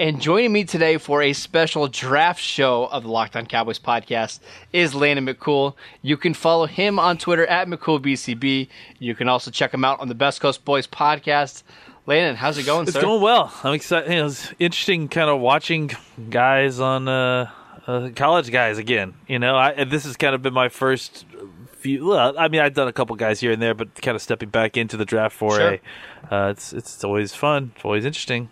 And joining me today for a special draft show of the Locked On Cowboys podcast is Landon McCool. You can follow him on Twitter at McCoolBCB. You can also check him out on the Best Coast Boys podcast. Landon, how's it going, It's sir? going well. I'm excited. Know, it's interesting, kind of watching guys on uh, uh, college guys again. You know, I, this has kind of been my first few. Well, I mean, I've done a couple guys here and there, but kind of stepping back into the draft foray, uh, it's it's always fun. It's always interesting.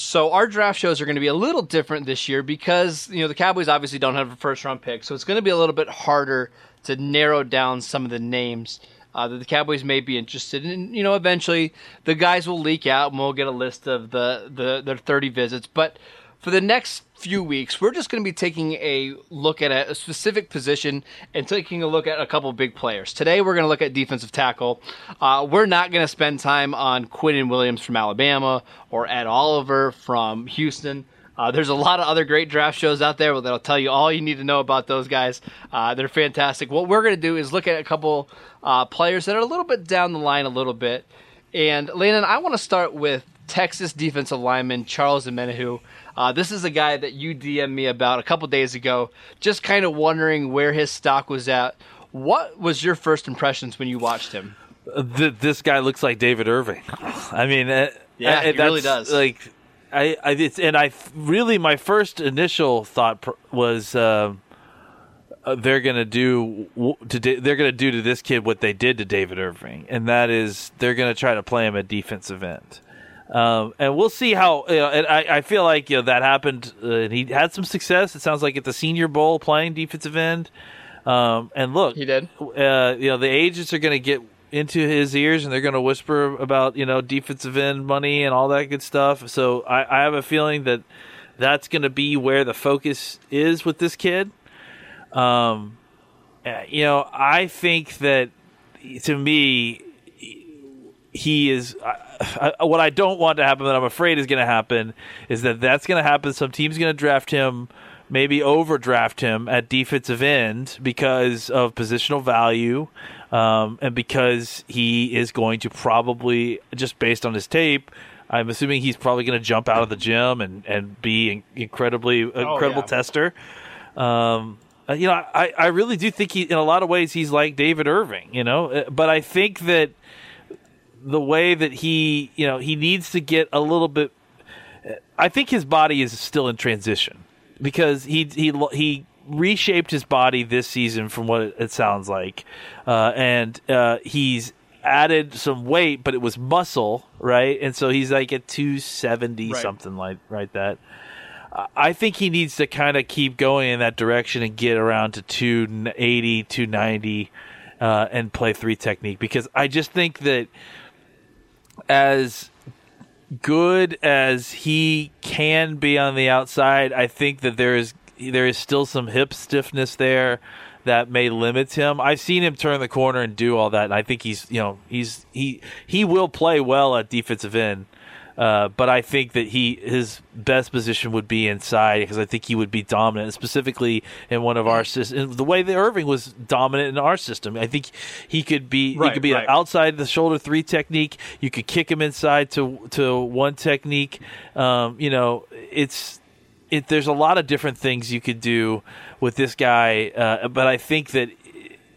So our draft shows are going to be a little different this year because you know the Cowboys obviously don't have a first round pick, so it's going to be a little bit harder to narrow down some of the names uh, that the Cowboys may be interested in. You know, eventually the guys will leak out, and we'll get a list of the the their thirty visits. But for the next few weeks, we're just going to be taking a look at a, a specific position and taking a look at a couple big players. Today, we're going to look at defensive tackle. Uh, we're not going to spend time on Quinnen Williams from Alabama or Ed Oliver from Houston. Uh, there's a lot of other great draft shows out there that'll tell you all you need to know about those guys. Uh, they're fantastic. What we're going to do is look at a couple uh, players that are a little bit down the line a little bit. And Landon, I want to start with Texas defensive lineman Charles Omenihu. Uh, this is a guy that you DM'd me about a couple days ago, just kind of wondering where his stock was at. What was your first impressions when you watched him? Uh, th- this guy looks like David Irving. I mean, uh, Yeah, uh, he really does. Like, I, I, it's, and I really, my first initial thought pr- was. um uh, they're gonna do w- to da- they're gonna do to this kid what they did to David Irving, and that is they're gonna try to play him a defensive end. Um, and we'll see how. You know, and I, I feel like you know that happened, uh, and he had some success. It sounds like at the Senior Bowl playing defensive end. Um, and look, He did. Uh, you know, the agents are going to get into his ears, and they're going to whisper about you know defensive end money and all that good stuff. So I, I have a feeling that that's going to be where the focus is with this kid. Um, uh, you know, I think that to me, he is. I, I, what I don't want to happen, that I'm afraid is going to happen, is that that's going to happen. Some team's going to draft him, maybe overdraft him at defensive end because of positional value, um, and because he is going to probably just based on his tape. I'm assuming he's probably going to jump out of the gym and, and be an incredibly incredible yeah. tester. Um, uh, you know, I, I really do think he, in a lot of ways, he's like David Irving, you know, Uh, but I think that the way that he, you know, he needs to get a little bit, I think his body is still in transition because he, he, he reshaped his body this season from what it sounds like. Uh, and, uh, he's added some weight, but it was muscle, right? And so he's like at 270, Right. something like, right that. I think he needs to kind of keep going in that direction and get around to 280, 290, uh, and play three technique because I just think that as good as he can be on the outside, I think that there is there is still some hip stiffness there that may limit him. I've seen him turn the corner and do all that, and I think he's you know he's he he will play well at defensive end. Uh, but I think that he his best position would be inside because I think he would be dominant, specifically in one of our systems. The way that Irving was dominant in our system, I think he could be he could be right. an outside the shoulder three technique. You could kick him inside to to one technique. Um, you know, it's it. There's a lot of different things you could do with this guy, uh, but I think that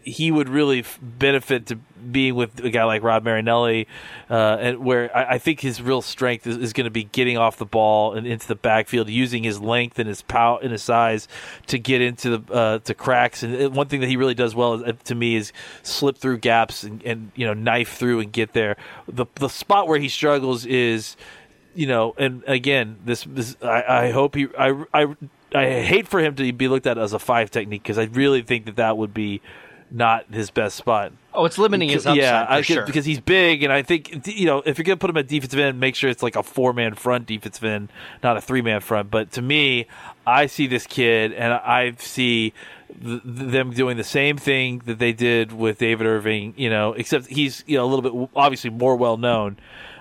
he would really f- benefit to being with a guy like Rod Marinelli, uh, and where I, I think his real strength is, is going to be getting off the ball and into the backfield, using his length and his power and his size to get into the uh, to cracks. And one thing that he really does well is, uh, to me is slip through gaps and, and you know knife through and get there. The the spot where he struggles is you know, and again, this, this I, I hope he, I, I, I hate for him to be looked at as a five technique because I really think that that would be not his best spot. Oh, it's limiting his upside yeah, for I, sure. because he's big, and I think you know if you're gonna put him at defensive end, make sure it's like a four man front defensive end, not a three man front. But to me, I see this kid, and I see th- them doing the same thing that they did with David Irving. You know, except he's you know a little bit obviously more well known.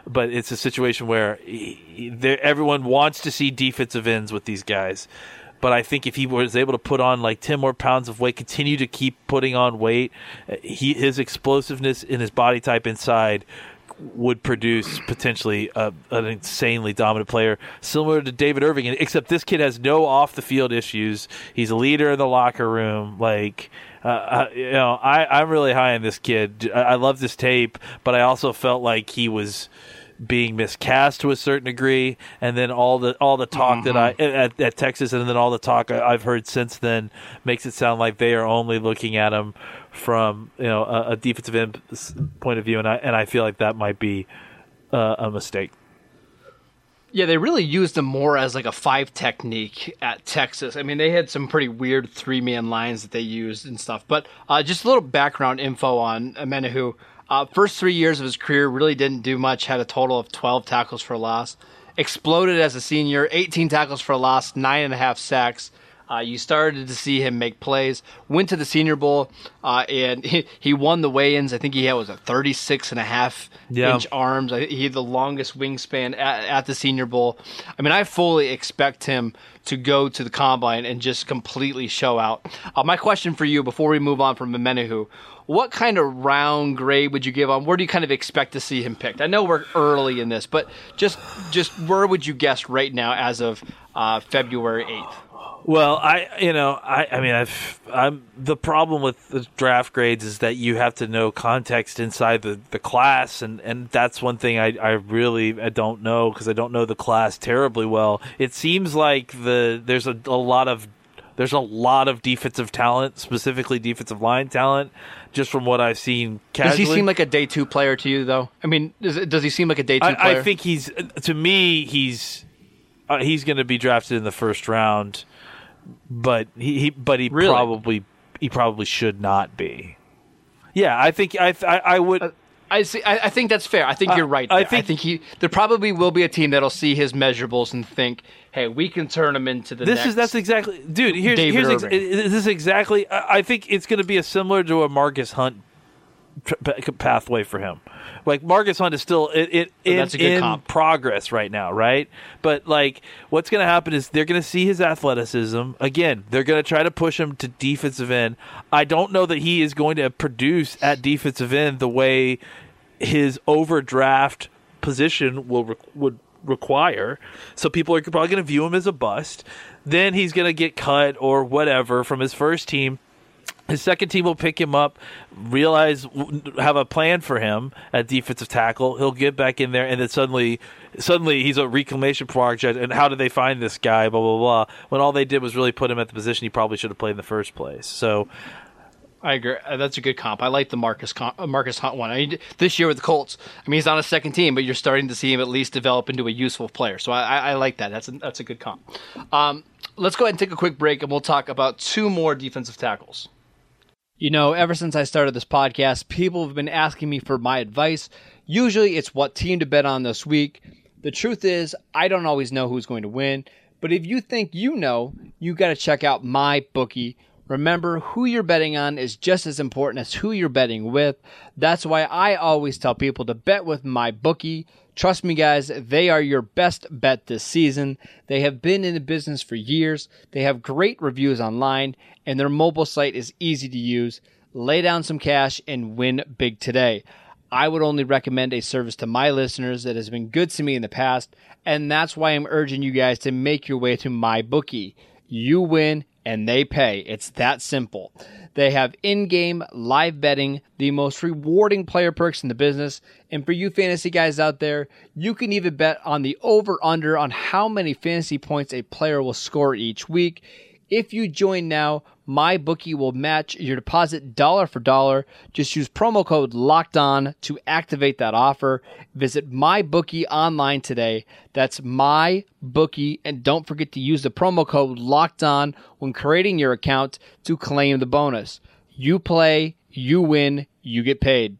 But it's a situation where he, he, everyone wants to see defensive ends with these guys. But I think if he was able to put on like ten more pounds of weight, continue to keep putting on weight, he his explosiveness in his body type inside would produce potentially a, an insanely dominant player, similar to David Irving. Except this kid has no off the field issues. He's a leader in the locker room. Like, uh, uh, you know, I, I'm really high on this kid. I, I love this tape, but I also felt like he was being miscast to a certain degree, and then all the all the talk mm-hmm. that I at, at, Texas, and then all the talk I, have heard since then makes it sound like they are only looking at him from you know a, a defensive end point of view, and I and I feel like that might be uh, a mistake. Yeah, they really used him more as like a five technique at Texas. I mean, they had some pretty weird three man lines that they used and stuff. But uh, just a little background info on Omenihu. Uh, first three years of his career really didn't do much. Had a total of 12 tackles for loss. Exploded as a senior, 18 tackles for loss, nine and a half sacks. Uh, you started to see him make plays. Went to the Senior Bowl uh, and he, he won the weigh-ins. I think he had was a 36 and a half yeah. inch arms. He had the longest wingspan at, at, the Senior Bowl. I mean, I fully expect him to go to the combine and just completely show out. Uh, my question for you before we move on from Omenihu, what kind of round grade would you give on? Where do you kind of expect to see him picked? I know we're early in this, but just just where would you guess right now as of uh, February eighth? Well, I you know I I mean I've I'm the problem with the draft grades is that you have to know context inside the, the class and, and that's one thing I, I really I don't know because I don't know the class terribly well. It seems like the there's a, a lot of there's a lot of defensive talent, specifically defensive line talent, just from what I've seen. Casually. Does he seem like a day two player to you, though? I mean, does, does he seem like a day two I, player? I think he's to me he's uh, he's going to be drafted in the first round but he, he but he really? probably he probably should not be. Yeah, I think I I, I would. Uh, I see. I, I, think that's fair. I think uh, you're right. I think, I think, he. There probably will be a team that'll see his measurables and think, "Hey, we can turn him into the." This is that's exactly, dude. Here's David here's ex- this is exactly. I think it's going to be a similar to a Margus Hunt pathway for him. Like Margus Hunt is still it, it in, in progress right now, right? But like, what's going to happen is they're going to see his athleticism again. They're going to try to push him to defensive end. I don't know that he is going to produce at defensive end the way his overdraft position will would require. So people are probably going to view him as a bust. Then he's going to get cut or whatever from his first team his second team will pick him up, realize have a plan for him at defensive tackle. He'll get back in there, and then suddenly, suddenly he's a reclamation project. And how did they find this guy? Blah blah blah. When all they did was really put him at the position he probably should have played in the first place. So. I agree. Uh, that's a good comp. I like the Margus uh, Margus Hunt one. I mean, this year with the Colts, I mean, he's on a second team, but you're starting to see him at least develop into a useful player. So I, I, I like that. That's a, that's a good comp. Um, let's go ahead and take a quick break, and we'll talk about two more defensive tackles. You know, ever since I started this podcast, people have been asking me for my advice. Usually it's what team to bet on this week. The truth is, I don't always know who's going to win, but if you think you know, you got to check out my bookie. Remember, who you're betting on is just as important as who you're betting with. That's why I always tell people to bet with my bookie. Trust me, guys, they are your best bet this season. They have been in the business for years. They have great reviews online, and their mobile site is easy to use. Lay down some cash and win big today. I would only recommend a service to my listeners that has been good to me in the past, and that's why I'm urging you guys to make your way to my bookie. You win and they pay. It's that simple. They have in game live betting, the most rewarding player perks in the business. And for you fantasy guys out there, you can even bet on the over under on how many fantasy points a player will score each week. If you join now, my bookie will match your deposit dollar for dollar. Just use promo code locked on to activate that offer. Visit my bookie online today. That's my bookie. And don't forget to use the promo code locked on when creating your account to claim the bonus. You play, You win, you get paid.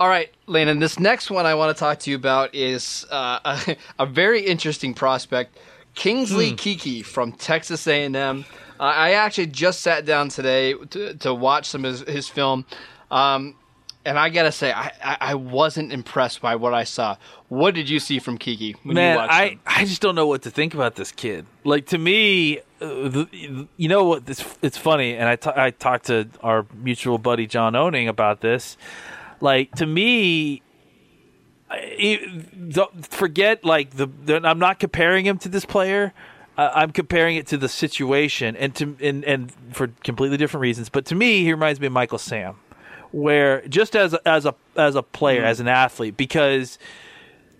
All right, Landon. This next one I want to talk to you about is uh, a, a, very interesting prospect, Kingsley hmm. Keke from Texas A&M. Uh, I actually just sat down today to, to watch some of his, his film. Um, and I gotta say, I, I wasn't impressed by what I saw. What did you see from Keke? Man, I, him? I just don't know what to think about this kid. Like to me, uh, the, you know what? It's, it's funny, and I, t- I talked to our mutual buddy John Owning about this. Like to me, forget like the, the, I'm not comparing him to this player. Uh, I'm comparing it to the situation, and to and and for completely different reasons. But to me, he reminds me of Michael Sam where just as a, as a as a player, mm-hmm. as an athlete, because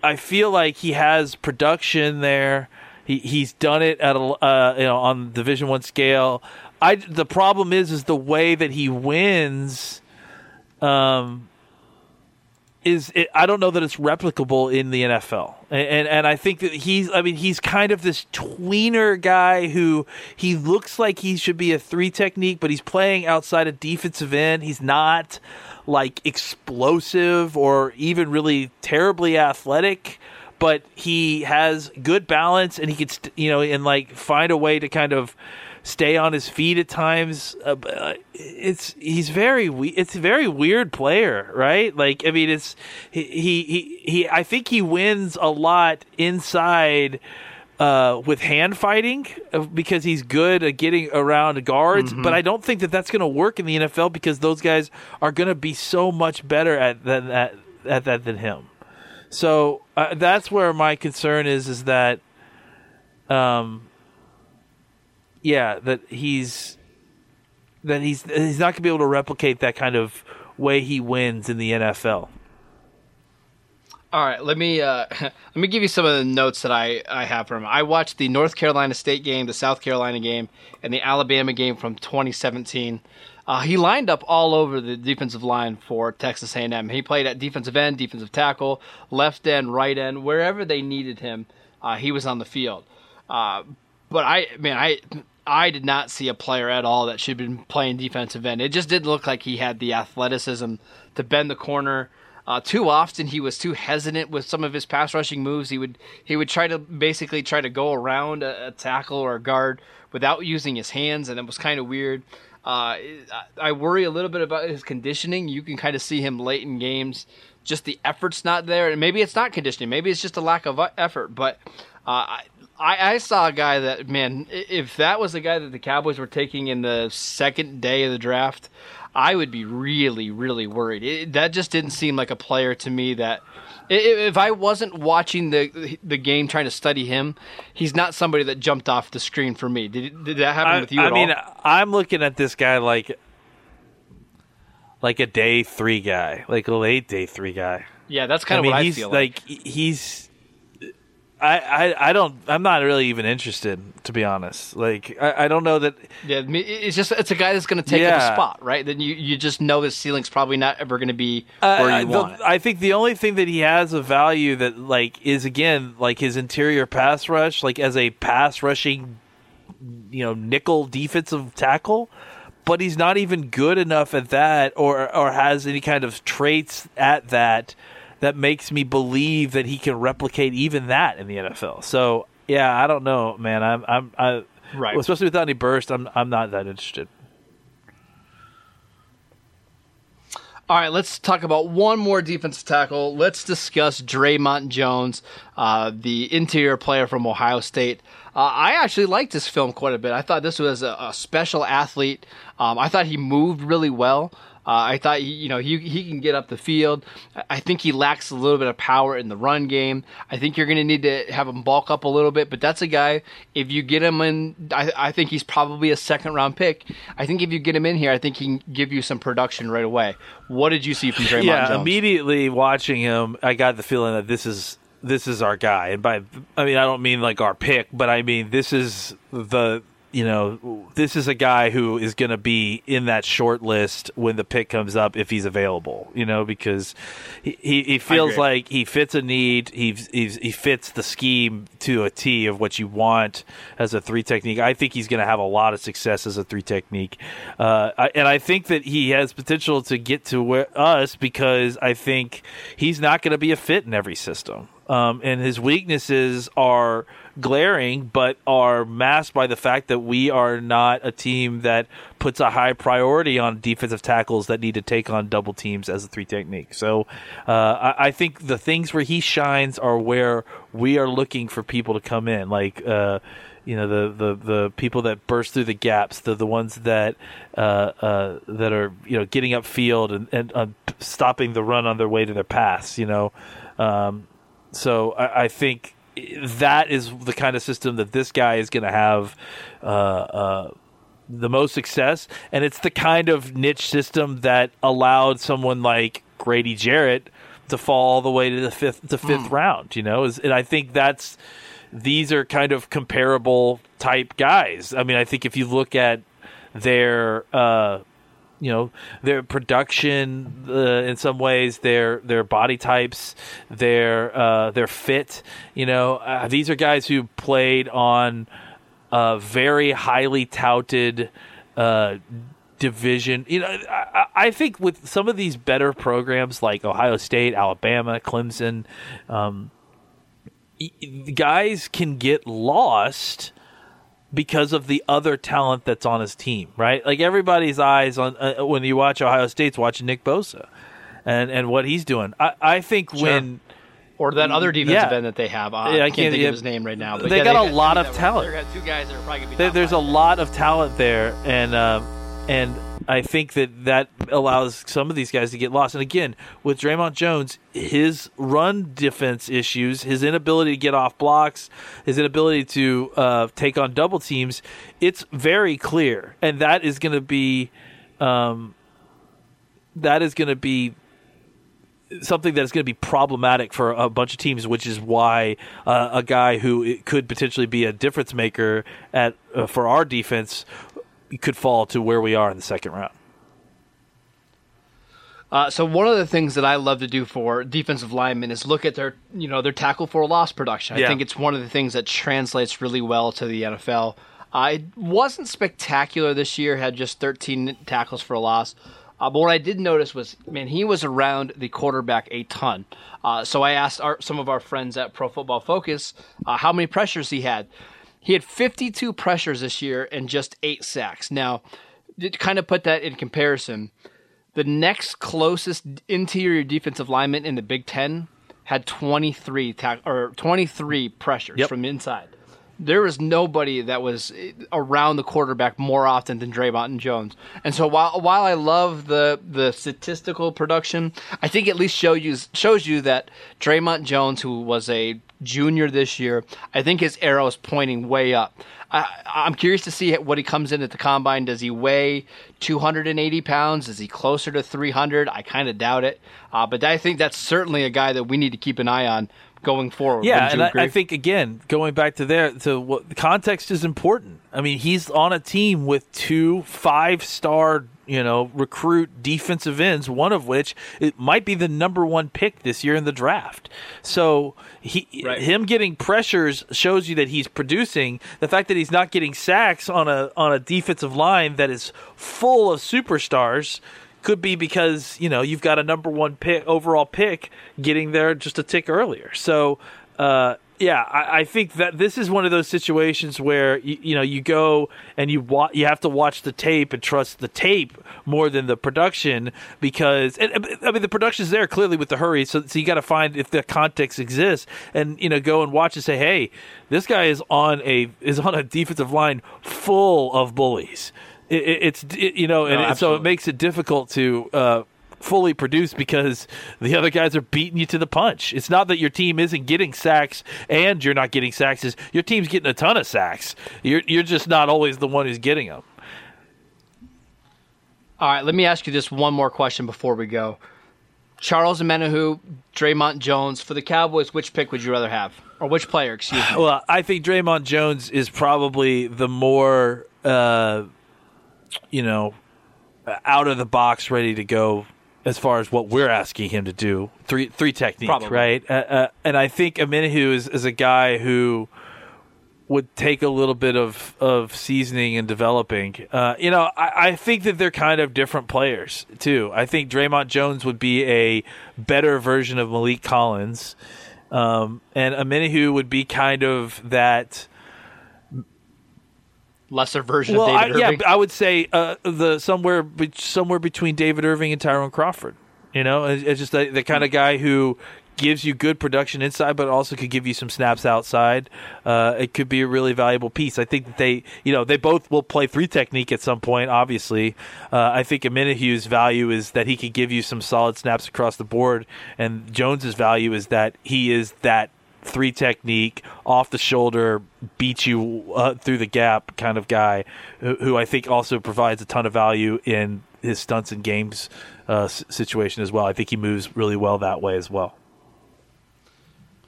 I feel like he has production there. He he's done it at a uh, you know on Division One scale. I the problem is is the way that he wins. Um, is it, I don't know that it's replicable in the NFL, and, and, and I think that he's I mean he's kind of this tweener guy who he looks like he should be a three technique, but he's playing outside a defensive end. He's not like explosive or even really terribly athletic, but he has good balance and he could st- you know and like find a way to kind of stay on his feet at times. Uh, uh it's he's very it's a very weird player, right? Like I mean, it's he he he. I think he wins a lot inside. Uh, with hand fighting uh, because he's good at getting around guards, mm-hmm. but I don't think that that's going to work in the NFL because those guys are going to be so much better at that at, at that than him. So uh, that's where my concern is: is that um, yeah, that he's that he's he's not going to be able to replicate that kind of way he wins in the NFL. All right, let me uh, let me give you some of the notes that I, I have from him. I watched the North Carolina State game, the South Carolina game, and the Alabama game from 2017. Uh, he lined up all over the defensive line for Texas A&M. He played at defensive end, defensive tackle, left end, right end, wherever they needed him. Uh, he was on the field. But I, man, I I did not see a player at all that should have been playing defensive end. It just didn't look like he had the athleticism to bend the corner. Uh, too often he was too hesitant with some of his pass rushing moves. He would he would try to basically try to go around a, a tackle or a guard without using his hands, and it was kind of weird. Uh, I worry a little bit about his conditioning. You can kind of see him late in games, just the effort's not there, and maybe it's not conditioning. Maybe it's just a lack of effort. But uh, I, I saw a guy that man, if that was the guy that the Cowboys were taking in the second day of the draft, I would be really, really worried. It, that just didn't seem like a player to me that if I wasn't watching the the game trying to study him, he's not somebody that jumped off the screen for me. Did did that happen I, with you? I mean, all? I'm looking at this guy like like a day three guy, like a late day three guy. Yeah, that's kind I of mean, what I feel like. like. He's I, I, I don't I'm not really even interested to be honest. Like I, I don't know that. Yeah, it's just it's a guy that's going to take yeah. up a spot, right? Then you, you just know his ceiling's probably not ever going to be uh, where you the, want. It. I think the only thing that he has of value that like is again like his interior pass rush, like as a pass rushing, you know, nickel defensive tackle. But he's not even good enough at that, or or has any kind of traits at that that makes me believe that he can replicate even that in the NFL. So yeah, I don't know, man. I'm I'm I right, especially without any burst. I'm I'm not that interested. All right, let's talk about one more defensive tackle. Let's discuss Dre'Mont Jones, uh, the interior player from Ohio State. Uh, I actually liked this film quite a bit. I thought this was a, a special athlete. Um, I thought he moved really well. Uh, I thought he, you know he he can get up the field. I think he lacks a little bit of power in the run game. I think you're going to need to have him bulk up a little bit. But that's a guy. If you get him in, I, I think he's probably a second round pick. I think if you get him in here, I think he can give you some production right away. What did you see from Dre'Mont yeah, Jones? immediately watching him, I got the feeling that this is this is our guy. And by I mean I don't mean like our pick, but I mean this is the you know, this is a guy who is going to be in that short list when the pick comes up if he's available. You know, because he he, he feels like he fits a need. He he fits the scheme to a T of what you want as a three technique. I think he's going to have a lot of success as a three technique, uh, I, and I think that he has potential to get to where, us because I think he's not going to be a fit in every system. Um, and his weaknesses are glaring, but are masked by the fact that we are not a team that puts a high priority on defensive tackles that need to take on double teams as a three technique. So uh, I, I, think the things where he shines are where we are looking for people to come in, like. Uh, you know the, the, the people that burst through the gaps, the the ones that uh, uh, that are you know getting upfield and and uh, stopping the run on their way to their pass. You know, um, so I, I, think that is the kind of system that this guy is going to have uh, uh, the most success, and it's the kind of niche system that allowed someone like Grady Jarrett to fall all the way to the fifth to fifth mm. round. You know, and I think that's these are kind of comparable type guys. I mean, I think if you look at their uh, you know their production uh, in some ways their their body types their uh, their fit you know uh, these are guys who played on a very highly touted uh, division. You know I, I, think with some of these better programs like Ohio State Alabama Clemson um, guys can get lost because of the other talent that's on his team, right? Like everybody's eyes on uh, when you watch Ohio State's watching Nick Bosa and and what he's doing. I, I think sure. when or that other defensive yeah. end that they have. Uh, yeah, I, can't, can't think yeah, of his name right now. But they yeah, got a lot of talent. two guys that are probably gonna be. There, there's a lot of talent there, and uh, and I think that that allows some of these guys to get lost. And again, with Dre'Mont Jones, his run defense issues, his inability to get off blocks, his inability to uh, take on double teams, it's very clear, and that is going to be, um, that is going to be something that is going to be problematic for a bunch of teams, which is why uh, a guy who could potentially be a difference maker at uh, for our defense could fall to where we are in the second round. Uh, so one of the things that I love to do for defensive linemen is look at their, you know, their tackle for loss production. I yeah. think it's one of the things that translates really well to the NFL. Uh, it wasn't spectacular this year; had just 13 tackles for a loss. Uh, but what I did notice was, man, he was around the quarterback a ton. Uh, so I asked our, some of our friends at Pro Football Focus uh, how many pressures he had. He had 52 pressures this year and just eight sacks. Now, to kind of put that in comparison, the next closest interior defensive lineman in the Big Ten had 23 ta- or 23 pressures yep. from inside there was nobody that was around the quarterback more often than Dre'Mont Jones. And so while while I love the the statistical production, I think at least show you shows you that Dre'Mont Jones, who was a junior this year, I think his arrow is pointing way up. I, am curious to see what he comes in at the combine. Does he weigh 280 pounds? Is he closer to 300? I kind of doubt it. Uh, but I think that's certainly a guy that we need to keep an eye on going forward. Yeah, and I, I, think again, going back to there, to what the context is important. I mean, he's on a team with two five-star, you know, recruit defensive ends, one of which it might be the number one pick this year in the draft. So he, right. him getting pressures shows you that he's producing. The fact that he's not getting sacks on a on a defensive line that is full of superstars could be because you know you've got a number one pick overall pick getting there just a tick earlier. So uh, yeah, I, I, think that this is one of those situations where you, you know you go and you wa- you have to watch the tape and trust the tape more than the production because and, I mean the production is there clearly with the hurry, so, so you got to find if the context exists and you know go and watch and say, hey, this guy is on a is on a defensive line full of bullies. It, it's it, you know, and no, so it makes it difficult to uh, fully produce because the other guys are beating you to the punch. It's not that your team isn't getting sacks and you're not getting sacks; is your team's getting a ton of sacks. You're you're just not always the one who's getting them. All right, let me ask you this one more question before we go. Charles Omenihu, Dre'Mont Jones. For the Cowboys, which pick would you rather have? Or which player, excuse me? Well, I think Dre'Mont Jones is probably the more, uh, you know, out of the box, ready to go as far as what we're asking him to do. Three three technique, Probably. right? Uh, uh, and I think Omenihu is, is a guy who would take a little bit of, of seasoning and developing. Uh, you know, I, I think that they're kind of different players too. I think Dre'Mont Jones would be a better version of Maliek Collins, um, and Omenihu would be kind of that. Lesser version Well, of I, David yeah, I would say uh, the somewhere be- somewhere between David Irving and Tyrone Crawford. You know, it's, it's just the, the kind of guy who gives you good production inside, but also could give you some snaps outside. Uh, it could be a really valuable piece. I think that they, you know, they both will play three technique at some point. Obviously, uh, I think Omenihu's value is that he could give you some solid snaps across the board, and Jones's value is that he is that three technique off the shoulder beat you uh, through the gap kind of guy who, who I think also provides a ton of value in his stunts and games uh, situation as well. I think he moves really well that way as well.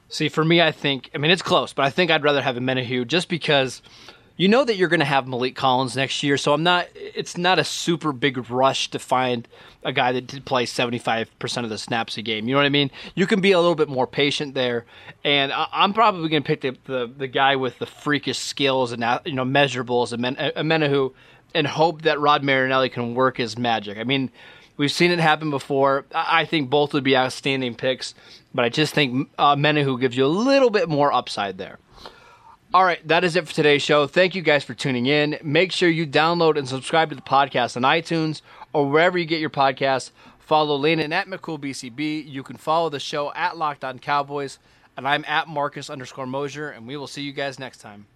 See, for me, I think, I mean, it's close, but I think I'd rather have Omenihu just because you know that you're going to have Maliek Collins next year. So I'm not, it's not a super big rush to find a guy that did play 75% of the snaps a game. You know what I mean? You can be a little bit more patient there. And I, I'm probably going to pick the, the, the guy with the freakish skills and, uh, you know, measurables, Amen- Omenihu, and hope that Rod Marinelli can work his magic. I mean, We've seen it happen before. I think both would be outstanding picks, but I just think uh, gives you a little bit more upside there. All right, that is it for today's show. Thank you guys for tuning in. Make sure you download and subscribe to the podcast on iTunes or wherever you get your podcasts. Follow Landon at McCoolBCB. You can follow the show at Locked On Cowboys, and I'm at Marcus underscore Mosher, and we will see you guys next time.